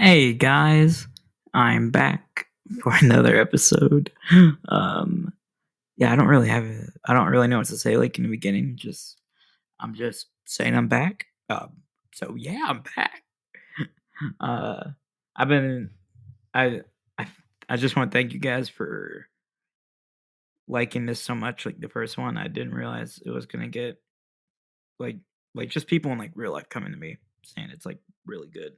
Hey guys, I'm back for another episode. Um, yeah, I don't really have, a, I don't really know what to say. Like in the beginning, just I'm just saying I'm back. Um, so yeah, I'm back. Uh, I've been, I, I, I just want to thank you guys for liking this so much. Like the first one, I didn't realize it was gonna get like, like just people in like real life coming to me saying it's like really good.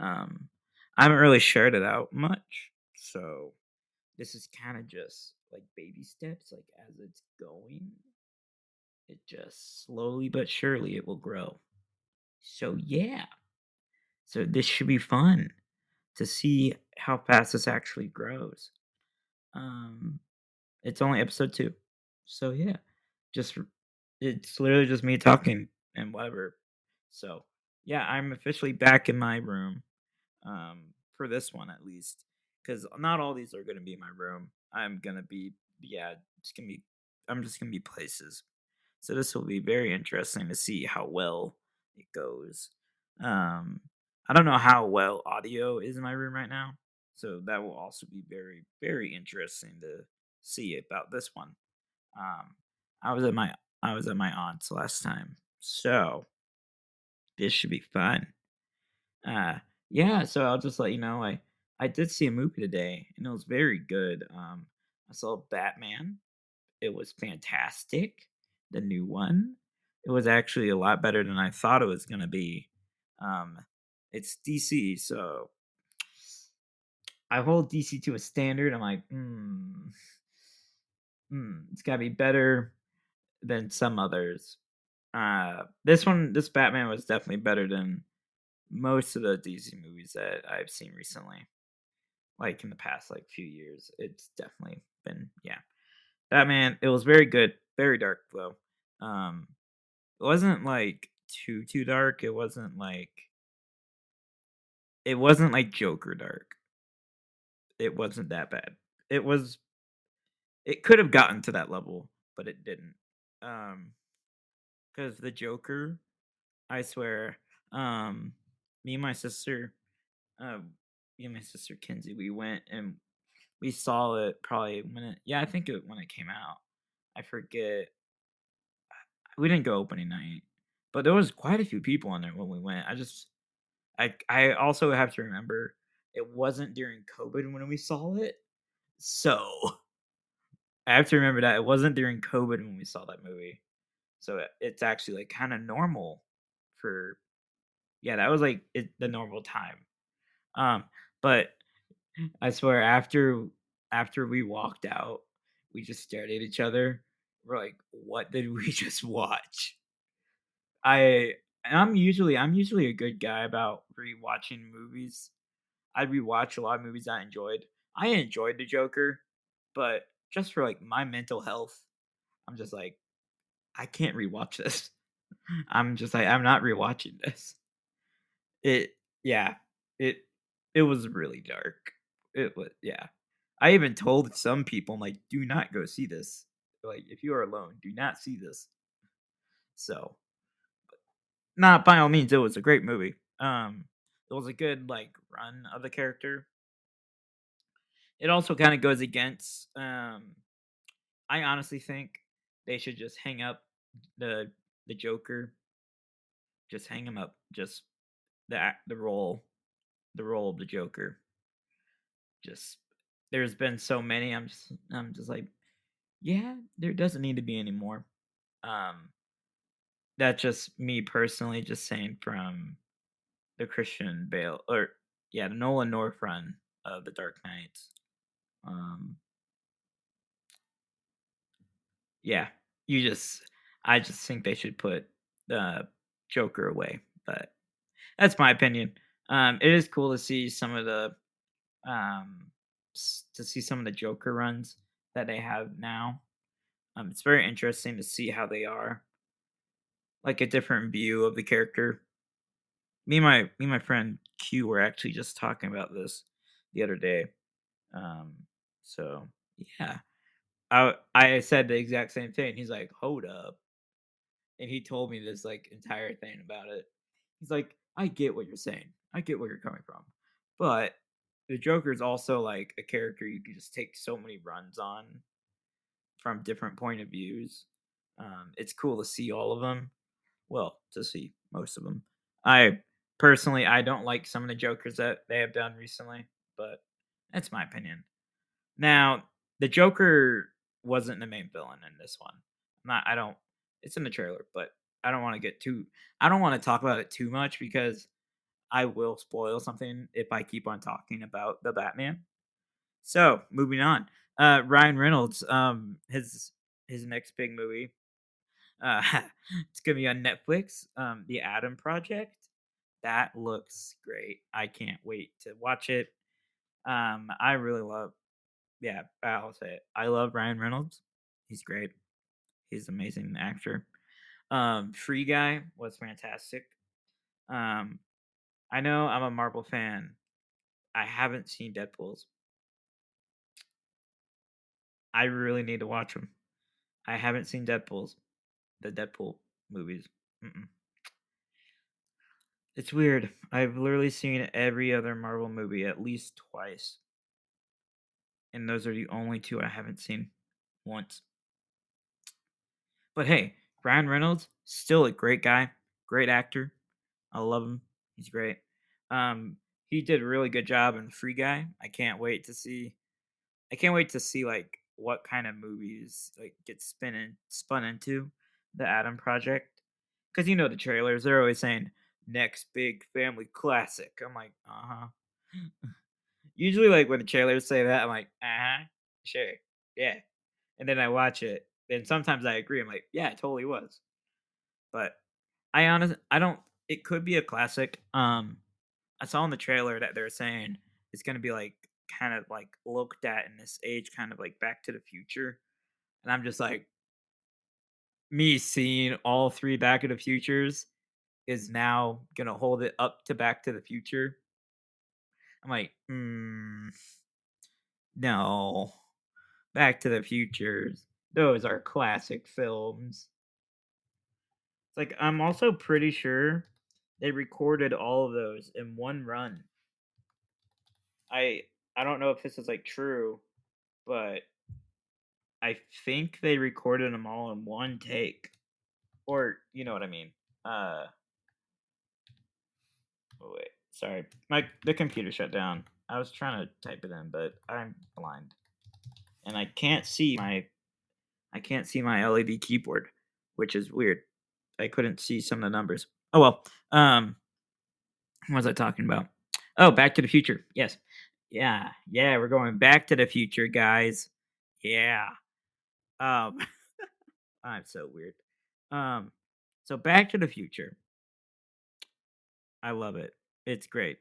Um, I haven't really shared it out much, so this is kind of just like baby steps. Like as it's going, it just slowly but surely it will grow. So yeah, so this should be fun to see how fast this actually grows. Um, it's only episode two, so yeah, just it's literally just me talking and whatever. So yeah, I'm officially back in my room um, for this one at least, because not all these are gonna be in my room. I'm gonna be yeah, it's gonna be I'm just gonna be places. So this will be very interesting to see how well it goes. Um, I don't know how well audio is in my room right now, so that will also be very very interesting to see about this one. Um, I was at my I was at my aunt's last time, so this should be fun. Uh, yeah, so I'll just let you know I I did see a movie today, and it was very good. Um, I saw Batman. It was fantastic. The new one. It was actually a lot better than I thought it was gonna be. Um, it's DC, so I hold DC to a standard. I'm like, hmm, hmm, it's gotta be better than some others. Uh, this one, this Batman was definitely better than most of the DC movies that I've seen recently. Like in the past like few years. It's definitely been yeah. Batman, it was very good, very dark though. Um it wasn't like too too dark. It wasn't like it wasn't like Joker dark. It wasn't that bad. It was it could have gotten to that level, but it didn't. Um cuz the Joker, I swear, um me and my sister, uh, me and my sister Kinsey, we went and we saw it probably when it, yeah, I think it when it came out. I forget. We didn't go opening night, but there was quite a few people in there when we went. I just, I, I also have to remember it wasn't during COVID when we saw it, so I have to remember that it wasn't during COVID when we saw that movie. So it's actually like kind of normal for yeah, that was like it, the normal time. Um, but I swear after after we walked out, we just stared at each other. We're like, what did we just watch? I I'm usually I'm usually a good guy about rewatching movies. I rewatch a lot of movies I enjoyed. I enjoyed the Joker, but just for like my mental health, I'm just like, I can't rewatch this. I'm just like, I'm not rewatching this. It yeah, it it was really dark. It was yeah. I even told some people, I'm like, do not go see this. Like, if you are alone, do not see this. So, not by all means, it was a great movie. Um, it was a good like run of the character. It also kind of goes against. Um, I honestly think they should just hang up the the Joker. Just hang him up. Just the the role the role of the Joker. Just there's been so many. I'm just I'm just like, yeah, there doesn't need to be any more. Um, that's just me personally, just saying from the Christian Bale or yeah, the Nolan North run of the Dark Knights. Um, yeah, you just I just think they should put the Joker away, but that's my opinion. Um, it is cool to see some of the um to see some of the Joker runs that they have now. Um, it's very interesting to see how they are, like a different view of the character. Me and my me and my friend Q were actually just talking about this the other day. Um, so yeah, I I said the exact same thing. He's like, "Hold up," and he told me this like entire thing about it. He's like, I get what you're saying. I get where you're coming from. But the Joker is also like a character you can just take so many runs on from different point of views. Um, it's cool to see all of them. Well, to see most of them. I personally I don't like some of the Jokers that they have done recently, but that's my opinion. Now, the Joker wasn't the main villain in this one. Not I don't it's in the trailer, but I don't want to get too I don't want to talk about it too much because I will spoil something if I keep on talking about the Batman. So, moving on. Uh Ryan Reynolds, um his his next big movie. Uh it's to be on Netflix, um The Adam Project. That looks great. I can't wait to watch it. Um I really love yeah, I'll say it. I love Ryan Reynolds. He's great. He's an amazing actor. Um, Free Guy was fantastic. Um, I know I'm a Marvel fan. I haven't seen Deadpool's. I really need to watch them. I haven't seen Deadpool's, the Deadpool movies. Mm-mm. It's weird. I've literally seen every other Marvel movie at least twice. And those are the only two I haven't seen once. But hey, Ryan Reynolds, still a great guy, great actor. I love him. He's great. Um, he did a really good job in Free Guy. I can't wait to see. I can't wait to see like what kind of movies like get spin in, spun into the Adam Project. Because you know the trailers, they're always saying next big family classic. I'm like, uh huh. Usually, like when the trailers say that, I'm like, uh huh, sure, yeah. And then I watch it, and sometimes I agree. I'm like, yeah, it totally was. But I honestly, I don't. It could be a classic. Um, I saw in the trailer that they're saying it's gonna be like kind of like looked at in this age, kind of like Back to the Future, and I'm just like, me seeing all three Back to the Futures is now gonna hold it up to Back to the Future. I'm like, mm, no, Back to the Futures. Those are classic films. It's like I'm also pretty sure they recorded all of those in one run. I I don't know if this is like true, but I think they recorded them all in one take. Or you know what I mean. Uh oh wait, sorry. My the computer shut down. I was trying to type it in, but I'm blind. And I can't see my I can't see my LED keyboard, which is weird. I couldn't see some of the numbers. Oh well. Um what was I talking about? Oh, Back to the Future. Yes. Yeah. Yeah, we're going back to the future, guys. Yeah. Um I'm so weird. Um so Back to the Future. I love it. It's great.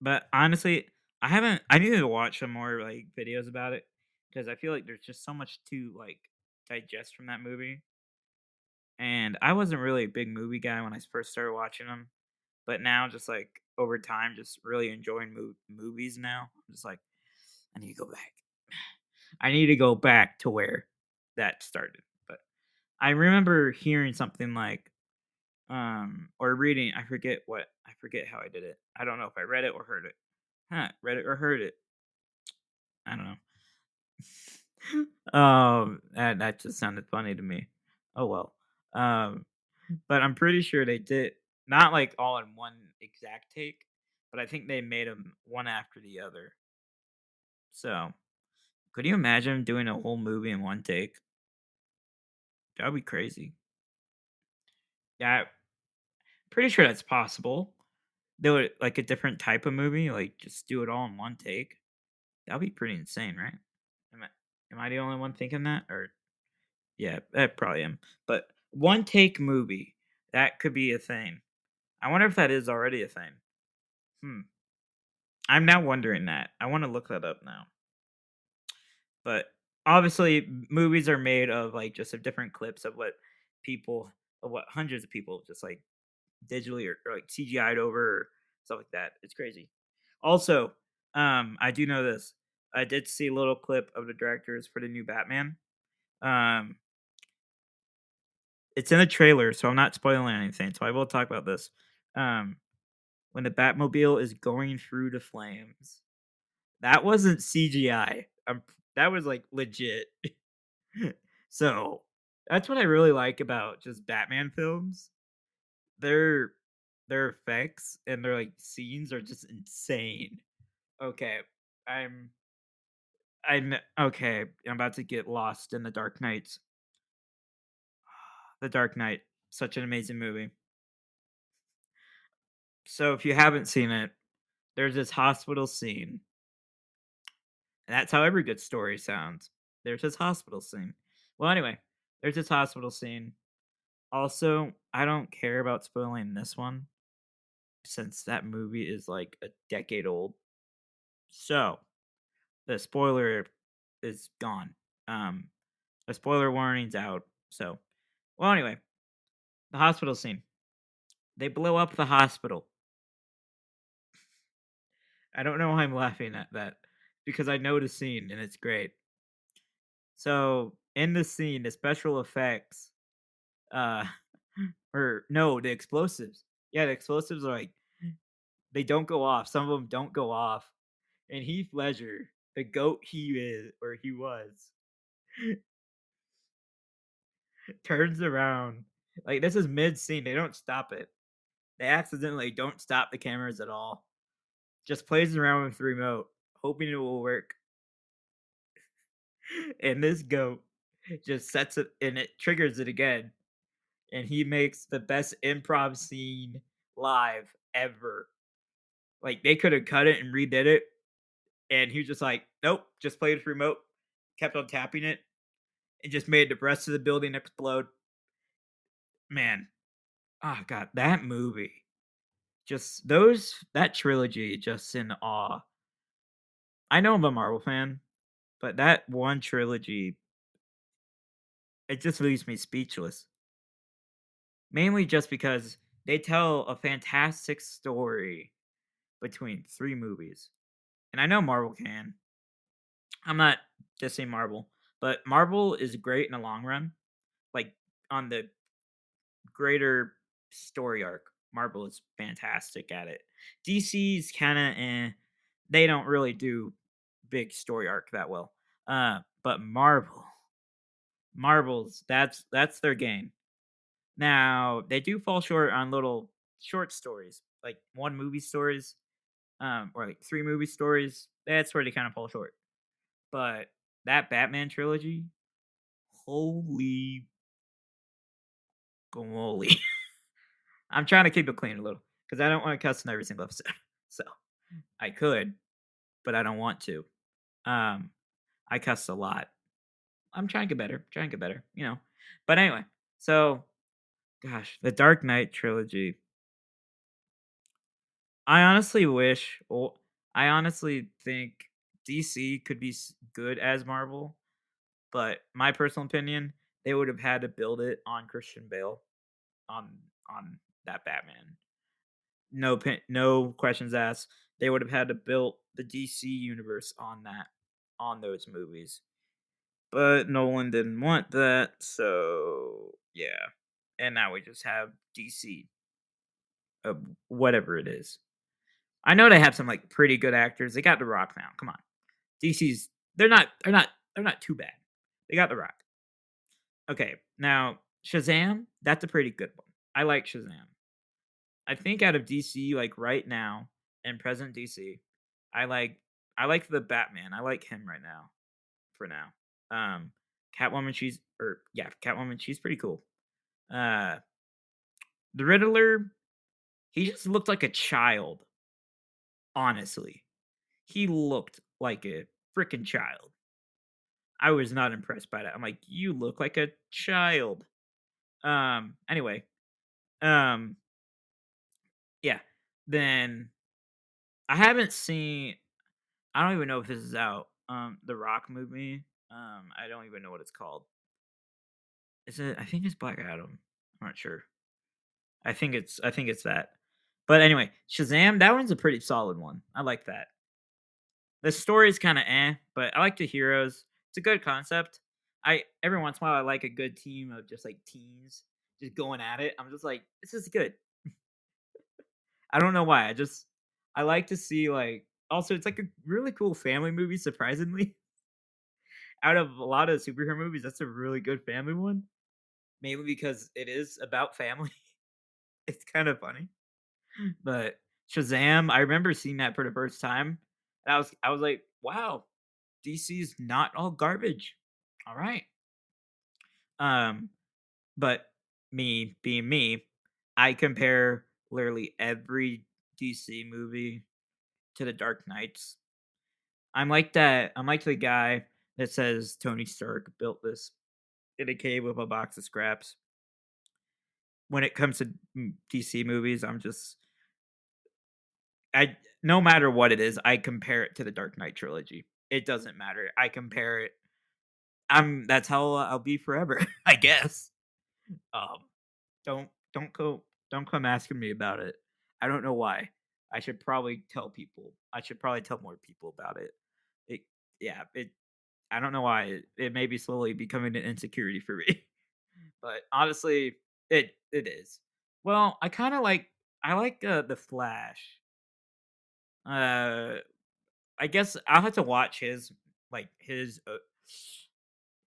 But honestly, I haven't I need to watch some more like videos about it because I feel like there's just so much to like digest from that movie. And I wasn't really a big movie guy when I first started watching them, but now just like over time, just really enjoying mo- movies now. I'm just like, I need to go back. I need to go back to where that started. But I remember hearing something like, um, or reading. I forget what. I forget how I did it. I don't know if I read it or heard it. Huh? Read it or heard it. I don't know. um, that that just sounded funny to me. Oh well. Um, but I'm pretty sure they did not like all in one exact take, but I think they made them one after the other. So, could you imagine doing a whole movie in one take? That would be crazy. Yeah, pretty sure that's possible. Do it like a different type of movie, like just do it all in one take. That'd be pretty insane, right? Am I the only one thinking that, or yeah, I probably am. But one take movie that could be a thing. I wonder if that is already a thing. Hmm. I'm now wondering that. I want to look that up now. But obviously, movies are made of like just of different clips of what people, of what hundreds of people just like digitally or, or like CGI'd over or stuff like that. It's crazy. Also, um, I do know this. I did see a little clip of the directors for the new Batman. Um, it's in the trailer, so I'm not spoiling anything. So I will talk about this. Um, when the Batmobile is going through the flames. That wasn't CGI. Um, that was like legit. so that's what I really like about just Batman films. Their their effects and their like scenes are just insane. Okay, I'm I'm okay. I'm about to get lost in the Dark Knights. The Dark Knight, such an amazing movie. So if you haven't seen it, there's this hospital scene. That's how every good story sounds. There's this hospital scene. Well, anyway, there's this hospital scene. Also, I don't care about spoiling this one since that movie is like a decade old. So, the spoiler is gone. Um, the spoiler warning's out. So, well, anyway, the hospital scene. They blow up the hospital. I don't know why I'm laughing at that because I know the scene and it's great. So, in the scene, the special effects, uh, or no, the explosives. Yeah, the explosives are like they don't go off. Some of them don't go off. And Heath Ledger, the goat he is or he was, turns around. Like this is mid scene. They don't stop it. They accidentally don't stop the cameras at all. Just plays around with the remote, hoping it will work. and this goat just sets it and it triggers it again. And he makes the best improv scene live ever. Like they could have cut it and redid it. And he was just like, nope, just played his remote, kept on tapping it, and just made the rest of the building explode. Man, oh god, that movie. Just those that trilogy just in awe. I know I'm a Marvel fan, but that one trilogy it just leaves me speechless. Mainly just because they tell a fantastic story between three movies. And I know Marvel can. I'm not just saying Marvel, but Marvel is great in the long run. Like on the greater story arc, Marvel is fantastic at it. DC's kind of eh. They don't really do big story arc that well. Uh, but Marvel, Marvels, that's that's their game. Now they do fall short on little short stories, like one movie stories, um, or like three movie stories. That's where they kind of fall short. But that Batman trilogy, holy moly! I'm trying to keep it clean a little because I don't want to cuss in every single episode. So I could, but I don't want to. Um, I cuss a lot. I'm trying to get better. Trying to get better, you know. But anyway, so gosh, the Dark Knight trilogy. I honestly wish, well, I honestly think DC could be good as Marvel, but my personal opinion, they would have had to build it on Christian Bale, on on that Batman. No, no questions asked. They would have had to build the DC universe on that, on those movies. But Nolan didn't want that, so yeah. And now we just have DC, whatever it is. I know they have some like pretty good actors. They got The Rock now. Come on, DC's they're not they're not they're not too bad. They got The Rock. Okay, now Shazam, that's a pretty good one. I like Shazam. I think out of DC, like right now and present DC, I like I like the Batman. I like him right now. For now. Um Catwoman, she's or yeah, Catwoman, she's pretty cool. Uh the Riddler, he just looked like a child. Honestly. He looked like a freaking child. I was not impressed by that. I'm like, you look like a child. Um, anyway. Um yeah. Then I haven't seen I don't even know if this is out. Um the Rock movie. Um I don't even know what it's called. Is it I think it's Black Adam. I'm not sure. I think it's I think it's that. But anyway, Shazam, that one's a pretty solid one. I like that. The story's kind of eh, but I like the heroes. It's a good concept. I every once in a while I like a good team of just like teens just going at it. I'm just like, this is good. I don't know why. I just I like to see like also it's like a really cool family movie. Surprisingly, out of a lot of superhero movies, that's a really good family one. Mainly because it is about family. it's kind of funny. But Shazam, I remember seeing that for the first time. And I was I was like, wow, DC's not all garbage. All right. Um, but me being me, I compare literally every DC movie to the Dark Knights. I'm like that. I'm like the guy that says Tony Stark built this in a cave with a box of scraps. When it comes to DC movies, I'm just I no matter what it is, I compare it to the Dark Knight trilogy. It doesn't matter. I compare it. I'm that's how I'll be forever, I guess. Um, don't don't go don't come asking me about it. I don't know why. I should probably tell people. I should probably tell more people about it. It yeah, it I don't know why it, it may be slowly becoming an insecurity for me. but honestly, it it is. Well, I kind of like I like uh, the Flash. Uh I guess I'll have to watch his like his uh,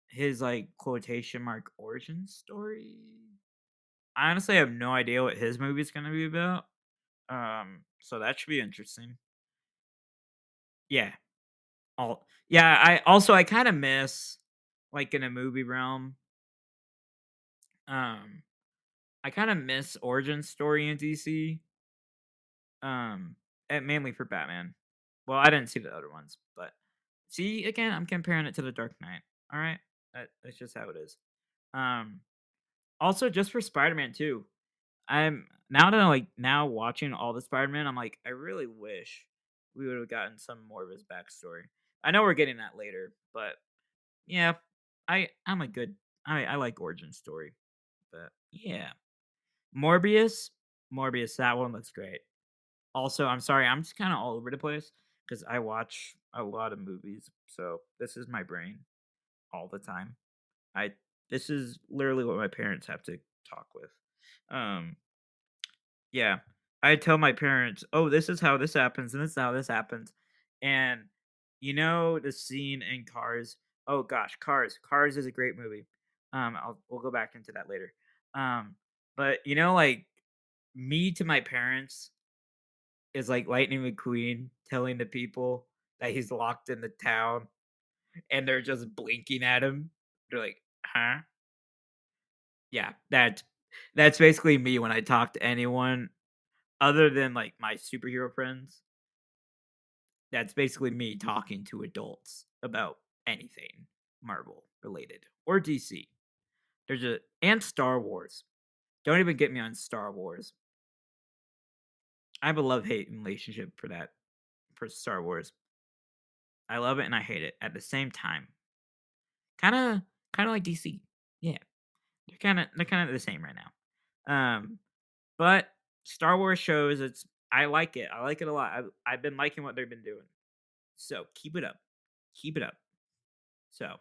his like quotation mark origin story. I honestly have no idea what his movie's gonna be about. Um, so that should be interesting. Yeah. All yeah, I also I kind of miss like in a movie realm. Um I kind of miss origin story in DC. Um mainly for Batman. Well, I didn't see the other ones, but see again, I'm comparing it to the Dark Knight. All right, that, that's just how it is. Um, also just for Spider-Man too. I'm now that I'm like now watching all the Spider-Man, I'm like, I really wish we would have gotten some more of his backstory. I know we're getting that later, but yeah, I I'm a good I I like origin story, but yeah, Morbius, Morbius, that one looks great. Also, I'm sorry, I'm just kind of all over the place because I watch a lot of movies, so this is my brain all the time. I this is literally what my parents have to talk with. Um, yeah, I tell my parents, "Oh, this is how this happens, and this is how this happens," and you know the scene in Cars. Oh gosh, Cars. Cars is a great movie. Um, I'll we'll go back into that later. Um, but you know, like me to my parents is like Lightning McQueen telling the people that he's locked in the town, and they're just blinking at him. They're like, "Huh?" Yeah, that that's basically me when I talk to anyone other than like my superhero friends. That's basically me talking to adults about anything Marvel related or DC. There's a and Star Wars. Don't even get me on Star Wars. I have a love hate relationship for that for Star Wars. I love it and I hate it at the same time. Kind of kind of like DC. Yeah. They're kind of they're kind of the same right now. Um but Star Wars shows it's I like it. I like it a lot. I've, I've been liking what they've been doing. So, keep it up. Keep it up. So,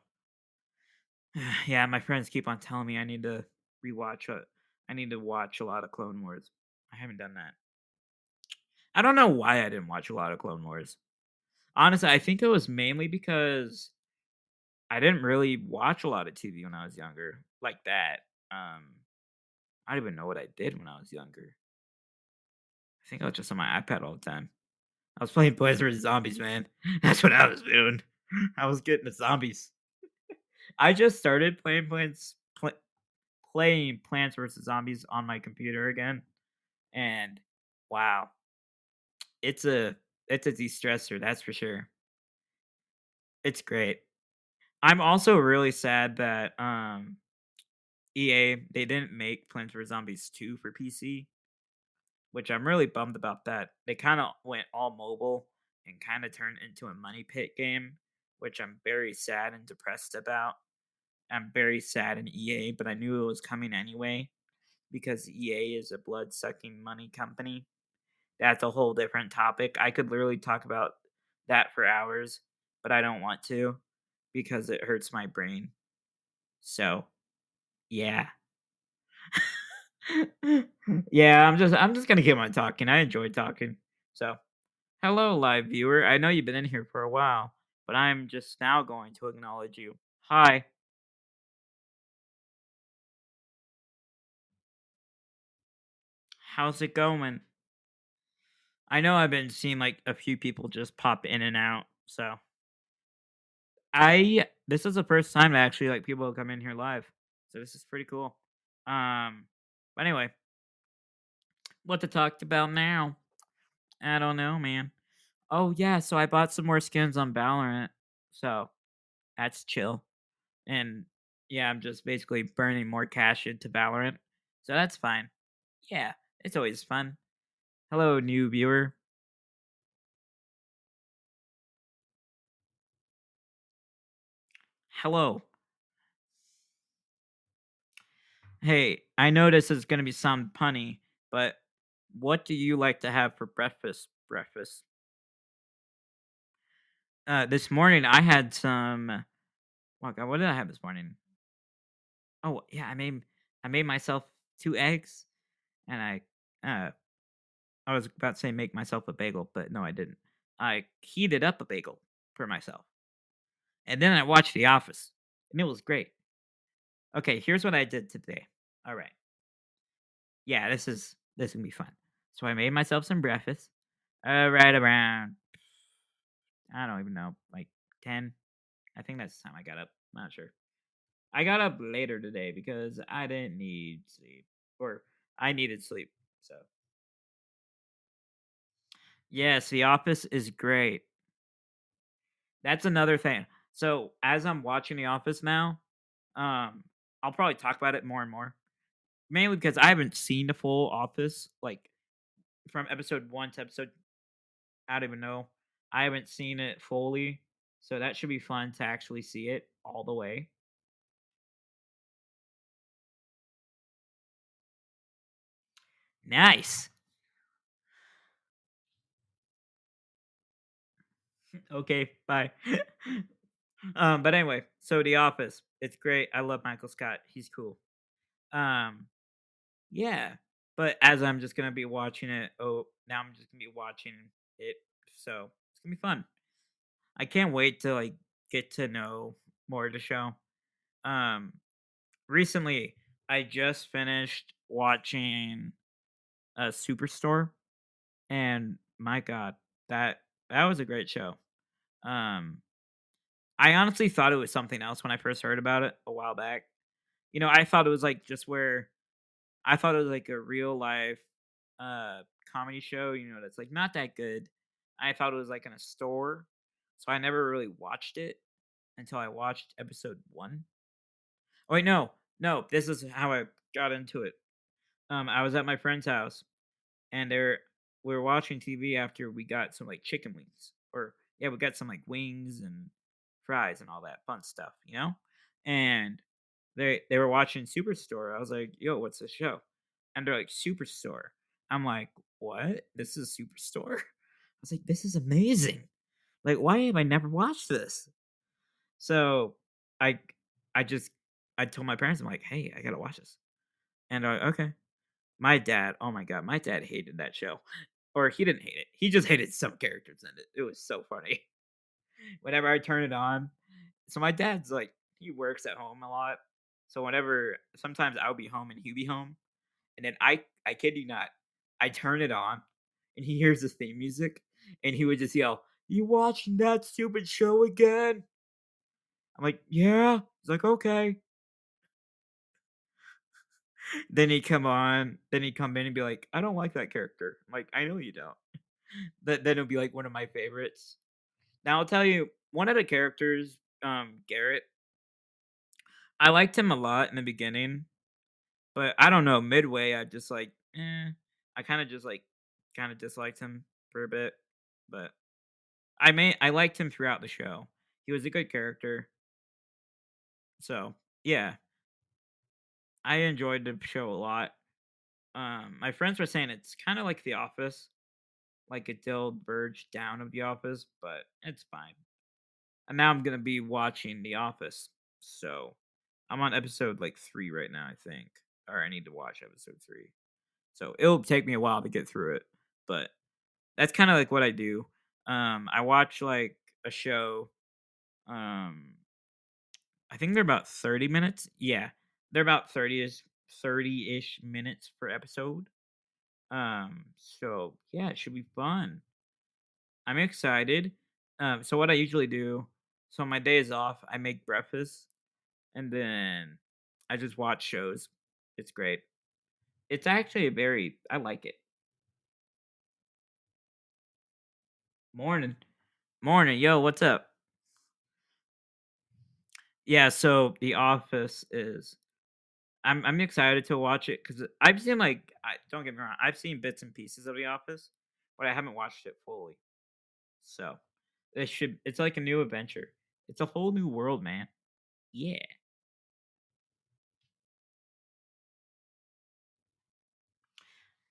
yeah, my friends keep on telling me I need to rewatch it. I need to watch a lot of Clone Wars. I haven't done that. I don't know why I didn't watch a lot of Clone Wars. Honestly, I think it was mainly because I didn't really watch a lot of TV when I was younger, like that. Um, I don't even know what I did when I was younger. I think I was just on my iPad all the time. I was playing Plants vs Zombies, man. That's what I was doing. I was getting the zombies. I just started playing Plants, pl- playing Plants vs Zombies on my computer again, and wow, it's a it's a de-stressor, that's for sure. It's great. I'm also really sad that um EA they didn't make Plants vs Zombies 2 for PC, which I'm really bummed about that. They kind of went all mobile and kind of turned into a money pit game, which I'm very sad and depressed about. I'm very sad in EA, but I knew it was coming anyway because EA is a blood sucking money company that's a whole different topic. I could literally talk about that for hours, but I don't want to because it hurts my brain. So, yeah. yeah, I'm just I'm just gonna keep on talking. I enjoy talking. So, hello, live viewer. I know you've been in here for a while, but I'm just now going to acknowledge you. Hi. How's it going? I know I've been seeing like a few people just pop in and out, so I this is the first time actually like people have come in here live. So this is pretty cool. Um but anyway, what to talk about now? I don't know, man. Oh yeah, so I bought some more skins on Valorant. So that's chill. And yeah, I'm just basically burning more cash into Valorant. So that's fine. Yeah, it's always fun. Hello, new viewer. Hello. Hey, I know this is gonna be sound punny, but what do you like to have for breakfast? Breakfast. Uh, this morning I had some. Oh God, what did I have this morning? Oh yeah, I made I made myself two eggs, and I uh, I was about to say make myself a bagel, but no, I didn't. I heated up a bagel for myself, and then I watched The Office, and it was great. Okay, here's what I did today. All right, yeah, this is this is gonna be fun. So I made myself some breakfast. Uh, right around I don't even know, like ten. I think that's the time I got up. I'm Not sure. I got up later today because I didn't need sleep, or I needed sleep. So yes, The Office is great. That's another thing. So as I'm watching The Office now, um, I'll probably talk about it more and more. Mainly because I haven't seen the full Office, like from episode one to episode. I don't even know. I haven't seen it fully, so that should be fun to actually see it all the way. Nice. Okay, bye. um, but anyway, so The Office, it's great. I love Michael Scott. He's cool. Um, yeah. But as I'm just gonna be watching it, oh, now I'm just gonna be watching it. So it's gonna be fun. I can't wait to like get to know more of the show. Um, recently I just finished watching a Superstore, and my God, that that was a great show. Um, I honestly thought it was something else when I first heard about it a while back. You know, I thought it was like just where I thought it was like a real life uh comedy show, you know, that's like not that good. I thought it was like in a store. So I never really watched it until I watched episode 1. Oh wait, no. No, this is how I got into it. Um I was at my friend's house and there we were watching TV after we got some like chicken wings or yeah, we got some like wings and fries and all that fun stuff, you know? And they they were watching Superstore. I was like, "Yo, what's this show?" And they're like, "Superstore." I'm like, "What? This is Superstore?" I was like, "This is amazing! Like, why have I never watched this?" So I I just I told my parents, I'm like, "Hey, I gotta watch this," and they're like, "Okay." My dad, oh my god, my dad hated that show, or he didn't hate it. He just hated some characters in it. It was so funny. Whenever I turn it on, so my dad's like he works at home a lot. So whenever sometimes I'll be home and he'll be home, and then I I kid you not, I turn it on and he hears the theme music and he would just yell, You watching that stupid show again? I'm like, Yeah. He's like, Okay. Then he'd come on, then he'd come in and be like, I don't like that character. I'm like, I know you don't. That then it'll be like one of my favorites. Now I'll tell you, one of the characters, um, Garrett, I liked him a lot in the beginning, but I don't know, midway I just like, eh, I kind of just like kind of disliked him for a bit, but I may I liked him throughout the show. He was a good character. So, yeah. I enjoyed the show a lot. Um, my friends were saying it's kind of like The Office, like a dulled verge down of The Office, but it's fine. And now I'm gonna be watching The Office, so I'm on episode like three right now, I think. or I need to watch episode three. So it'll take me a while to get through it, but that's kind of like what I do. Um, I watch like a show. Um, I think they're about thirty minutes. Yeah, they're about thirty ish, thirty ish minutes per episode. Um, so yeah, it should be fun. I'm excited. Um, so what I usually do, so my day is off, I make breakfast, and then I just watch shows. It's great. It's actually very. I like it. Morning, morning, yo, what's up? Yeah, so The Office is. I'm I'm excited to watch it because I've seen like I, don't get me wrong, I've seen bits and pieces of The Office, but I haven't watched it fully. So it should. It's like a new adventure. It's a whole new world, man. Yeah.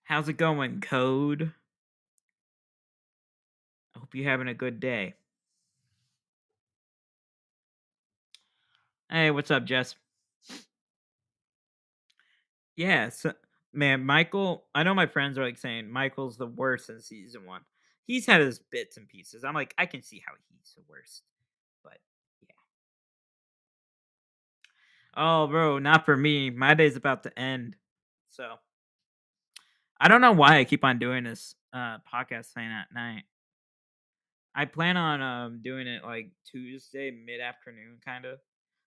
How's it going, Code? I hope you're having a good day. Hey, what's up, Jess? Yeah, so, man, Michael. I know my friends are like saying Michael's the worst in season one. He's had his bits and pieces. I'm like, I can see how he's the worst, but yeah. Oh, bro, not for me. My day's about to end, so I don't know why I keep on doing this uh podcast thing at night. I plan on um doing it like Tuesday mid afternoon, kind of.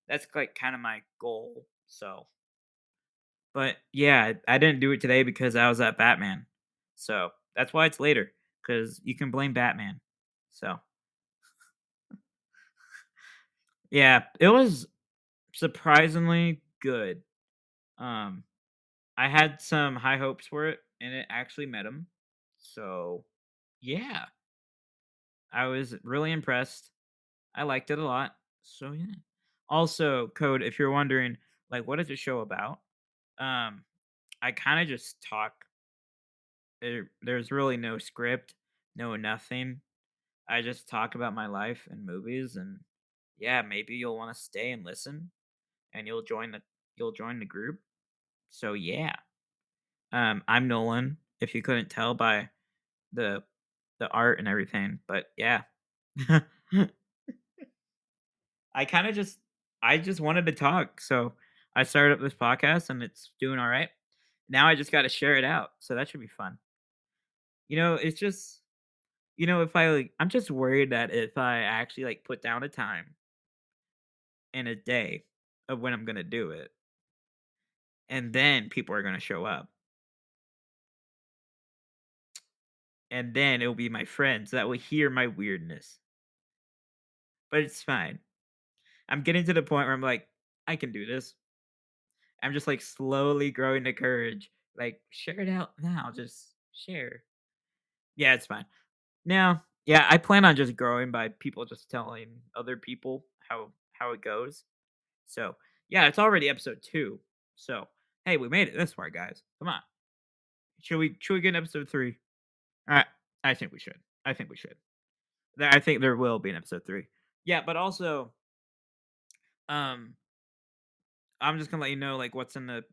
That's like kind of my goal. So, but yeah, I didn't do it today because I was at Batman. So that's why it's later because you can blame Batman. So, yeah, it was surprisingly good. Um, I had some high hopes for it, and it actually met them. So, yeah, I was really impressed. I liked it a lot. So yeah. Also, code if you're wondering, like, what is the show about? Um, I kind of just talk. There, there's really no script, no nothing. I just talk about my life and movies, and yeah, maybe you'll want to stay and listen, and you'll join the you'll join the group. So yeah, um, I'm Nolan. If you couldn't tell by the the art and everything, but yeah, I kind of just I just wanted to talk, so I started up this podcast, and it's doing all right. Now I just got to share it out, so that should be fun. You know, it's just you know, if I like, I'm just worried that if I actually like put down a time and a day of when I'm gonna do it, and then people are gonna show up, and then it'll be my friends that will hear my weirdness. But it's fine. I'm getting to the point where I'm like, I can do this. I'm just like slowly growing the courage. Like, share it out now. Just share. Yeah, it's fine. Now, yeah, I plan on just growing by people just telling other people how how it goes. So yeah, it's already episode two. So hey, we made it this far, guys. Come on. Should we should we get an episode three? Right, I think we should. I think we should. I think there will be an episode three. Yeah, but also, um, I'm just gonna let you know like what's in the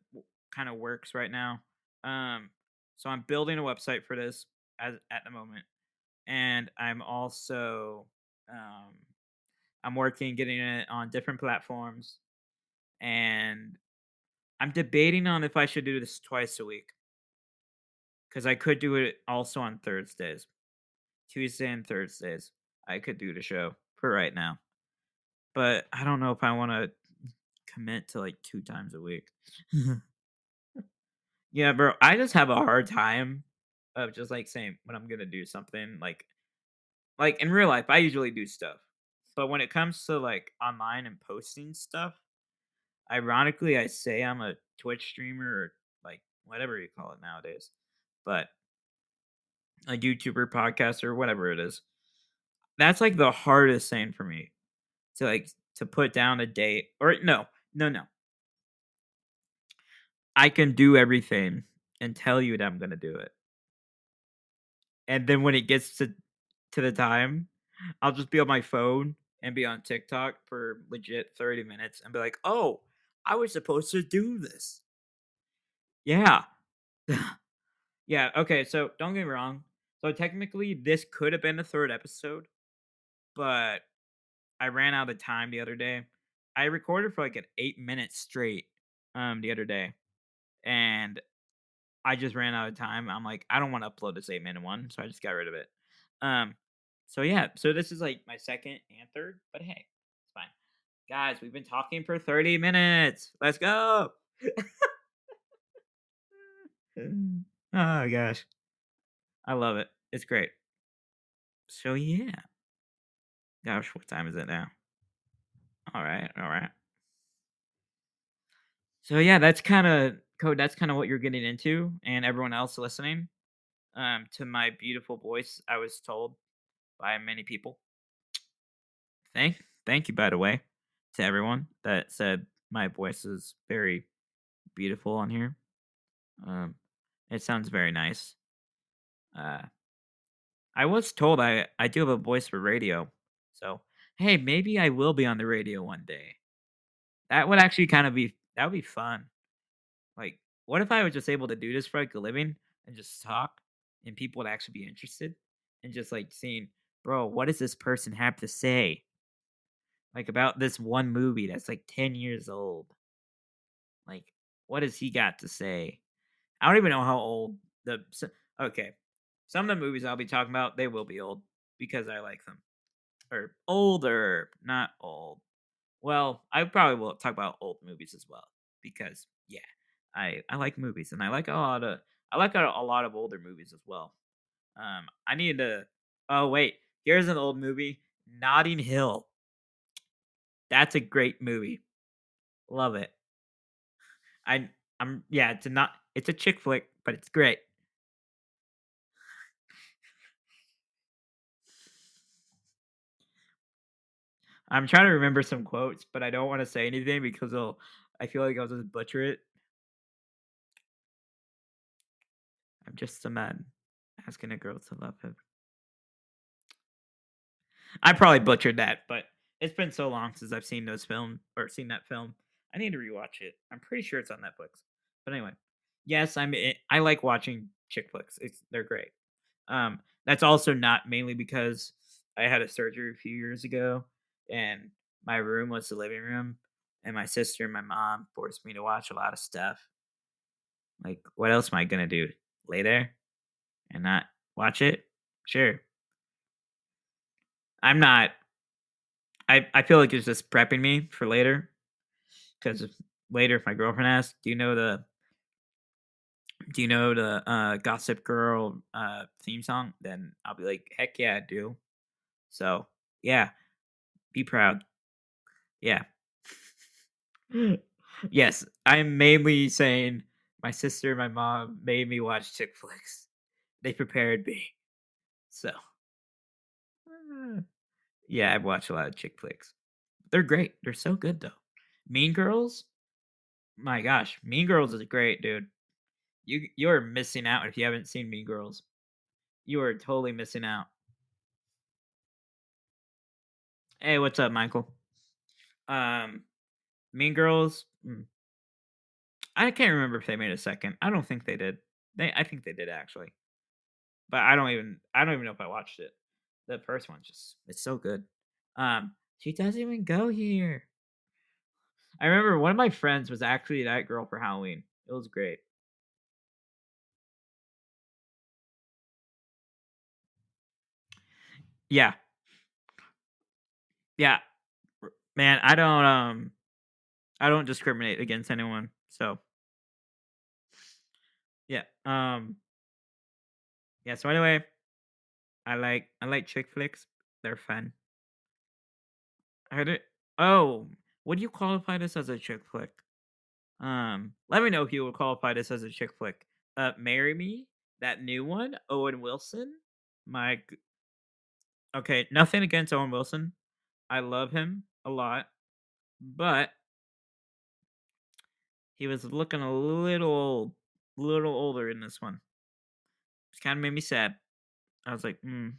kind of works right now. Um, so I'm building a website for this as at the moment, and I'm also um, I'm working getting it on different platforms, and I'm debating on if I should do this twice a week because I could do it also on Thursdays, Tuesday and Thursdays. I could do the show for right now, but I don't know if I want to commit to like two times a week. Mm-hmm. yeah, bro, I just have a hard time of just like saying when I'm gonna do something like like in real life I usually do stuff. But when it comes to like online and posting stuff, ironically I say I'm a Twitch streamer or like whatever you call it nowadays. But a YouTuber, podcaster, whatever it is. That's like the hardest thing for me to like to put down a date or no, no, no. I can do everything and tell you that I'm going to do it and then when it gets to to the time, I'll just be on my phone and be on TikTok for legit 30 minutes and be like, "Oh, I was supposed to do this." Yeah. yeah, okay, so don't get me wrong. So technically this could have been the third episode, but I ran out of time the other day. I recorded for like an 8 minutes straight um the other day. And I just ran out of time. I'm like, I don't want to upload this 8 minute one, so I just got rid of it. Um so yeah, so this is like my second and third, but hey, it's fine. Guys, we've been talking for 30 minutes. Let's go. oh gosh. I love it. It's great. So yeah. Gosh, what time is it now? All right, all right. So yeah, that's kind of code. That's kind of what you're getting into, and everyone else listening um, to my beautiful voice. I was told by many people. Thank, thank you, by the way, to everyone that said my voice is very beautiful on here. Um, it sounds very nice. Uh, I was told I I do have a voice for radio, so hey, maybe I will be on the radio one day. That would actually kind of be that would be fun. Like, what if I was just able to do this for like a living and just talk, and people would actually be interested, and just like seeing, bro, what does this person have to say? Like about this one movie that's like ten years old. Like, what has he got to say? I don't even know how old the okay. Some of the movies I'll be talking about, they will be old because I like them. Or older, not old. Well, I probably will talk about old movies as well because yeah, I I like movies and I like a lot of I like a, a lot of older movies as well. Um, I need to. Oh wait, here's an old movie, Notting Hill. That's a great movie. Love it. I I'm yeah, it's a not it's a chick flick, but it's great. I'm trying to remember some quotes, but I don't want to say anything because I'll, I feel like I'll just butcher it. I'm just a man asking a girl to love him. I probably butchered that, but it's been so long since I've seen those film or seen that film. I need to rewatch it. I'm pretty sure it's on Netflix. But anyway, yes, I'm. I like watching chick flicks. It's they're great. Um, that's also not mainly because I had a surgery a few years ago, and my room was the living room, and my sister and my mom forced me to watch a lot of stuff. Like, what else am I gonna do? Lay there and not watch it? Sure. I'm not. I I feel like it's just prepping me for later, because later if my girlfriend asks, "Do you know the do you know the uh, Gossip Girl uh, theme song? Then I'll be like, heck yeah, I do. So yeah, be proud. Yeah. yes, I'm mainly saying my sister and my mom made me watch chick flicks. They prepared me. So uh, yeah, I've watched a lot of chick flicks. They're great. They're so good though. Mean Girls, my gosh, Mean Girls is great, dude. You you're missing out if you haven't seen Mean Girls. You are totally missing out. Hey, what's up, Michael? Um, Mean Girls. Mm. I can't remember if they made a second. I don't think they did. They, I think they did actually, but I don't even. I don't even know if I watched it. The first one just it's so good. Um, she doesn't even go here. I remember one of my friends was actually that girl for Halloween. It was great. Yeah. Yeah. Man, I don't um I don't discriminate against anyone. So yeah. Um Yeah, so anyway, I like I like chick flicks. They're fun. I it. Oh, would you qualify this as a chick flick? Um, let me know if you would qualify this as a chick flick. Uh, Marry Me, that new one, Owen Wilson. My Okay, nothing against Owen Wilson. I love him a lot, but he was looking a little old, little older in this one. It kind of made me sad. I was like, hmm.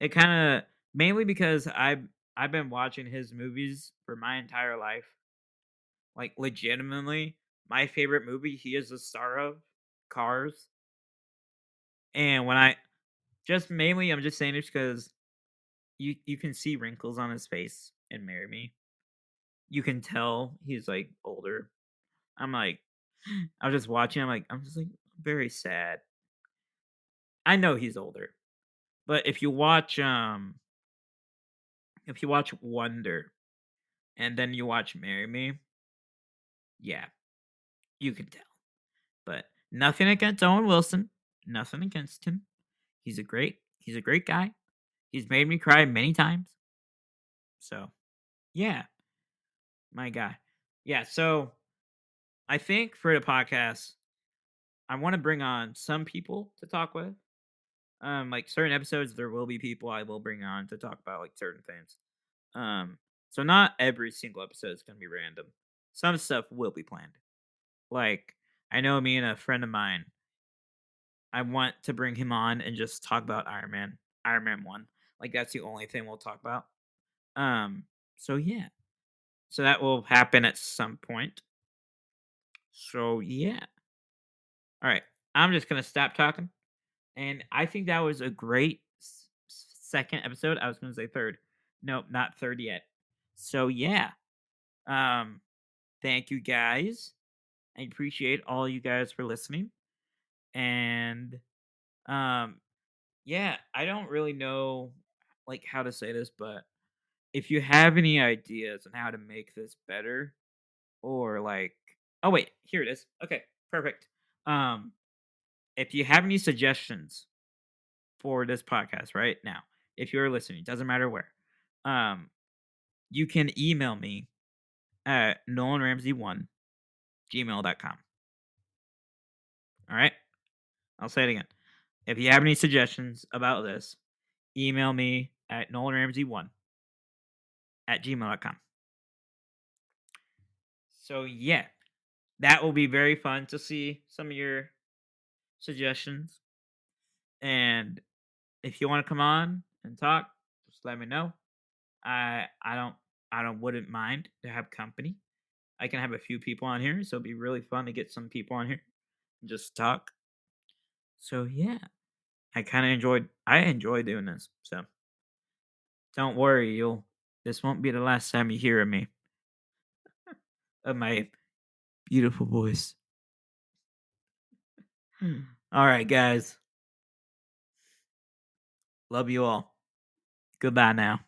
It kind of mainly because I I've been watching his movies for my entire life. Like legitimately, my favorite movie he is the star of, Cars. And when I just mainly I'm just saying this because you you can see wrinkles on his face in Marry Me. You can tell he's like older. I'm like I was just watching, I'm like, I'm just like very sad. I know he's older. But if you watch um if you watch Wonder and then you watch Marry Me, yeah, you can tell. But nothing against Owen Wilson. Nothing against him. He's a great he's a great guy. He's made me cry many times. So, yeah. My guy. Yeah, so I think for the podcast, I want to bring on some people to talk with. Um, like certain episodes, there will be people I will bring on to talk about like certain things. Um, so not every single episode is gonna be random. Some stuff will be planned. Like I know me and a friend of mine. I want to bring him on and just talk about Iron Man, Iron Man one. Like that's the only thing we'll talk about. Um, so yeah, so that will happen at some point. So yeah. All right, I'm just gonna stop talking, and I think that was a great second episode. I was gonna say third. Nope, not third yet. So yeah. Um, thank you guys. I appreciate all you guys for listening. And um yeah, I don't really know like how to say this, but if you have any ideas on how to make this better or like oh wait, here it is. Okay, perfect. Um if you have any suggestions for this podcast right now, if you're listening, doesn't matter where. Um you can email me at nolanramsey1 gmail.com. All right. I'll say it again. If you have any suggestions about this, email me at nolanramsey1 at gmail.com. So, yeah, that will be very fun to see some of your suggestions. And if you want to come on and talk, just let me know. I I don't I don't wouldn't mind to have company. I can have a few people on here, so it'd be really fun to get some people on here and just talk. So yeah, I kind of enjoyed. I enjoy doing this. So don't worry, you'll. This won't be the last time you hear of me. of my beautiful voice. all right, guys. Love you all. Goodbye now.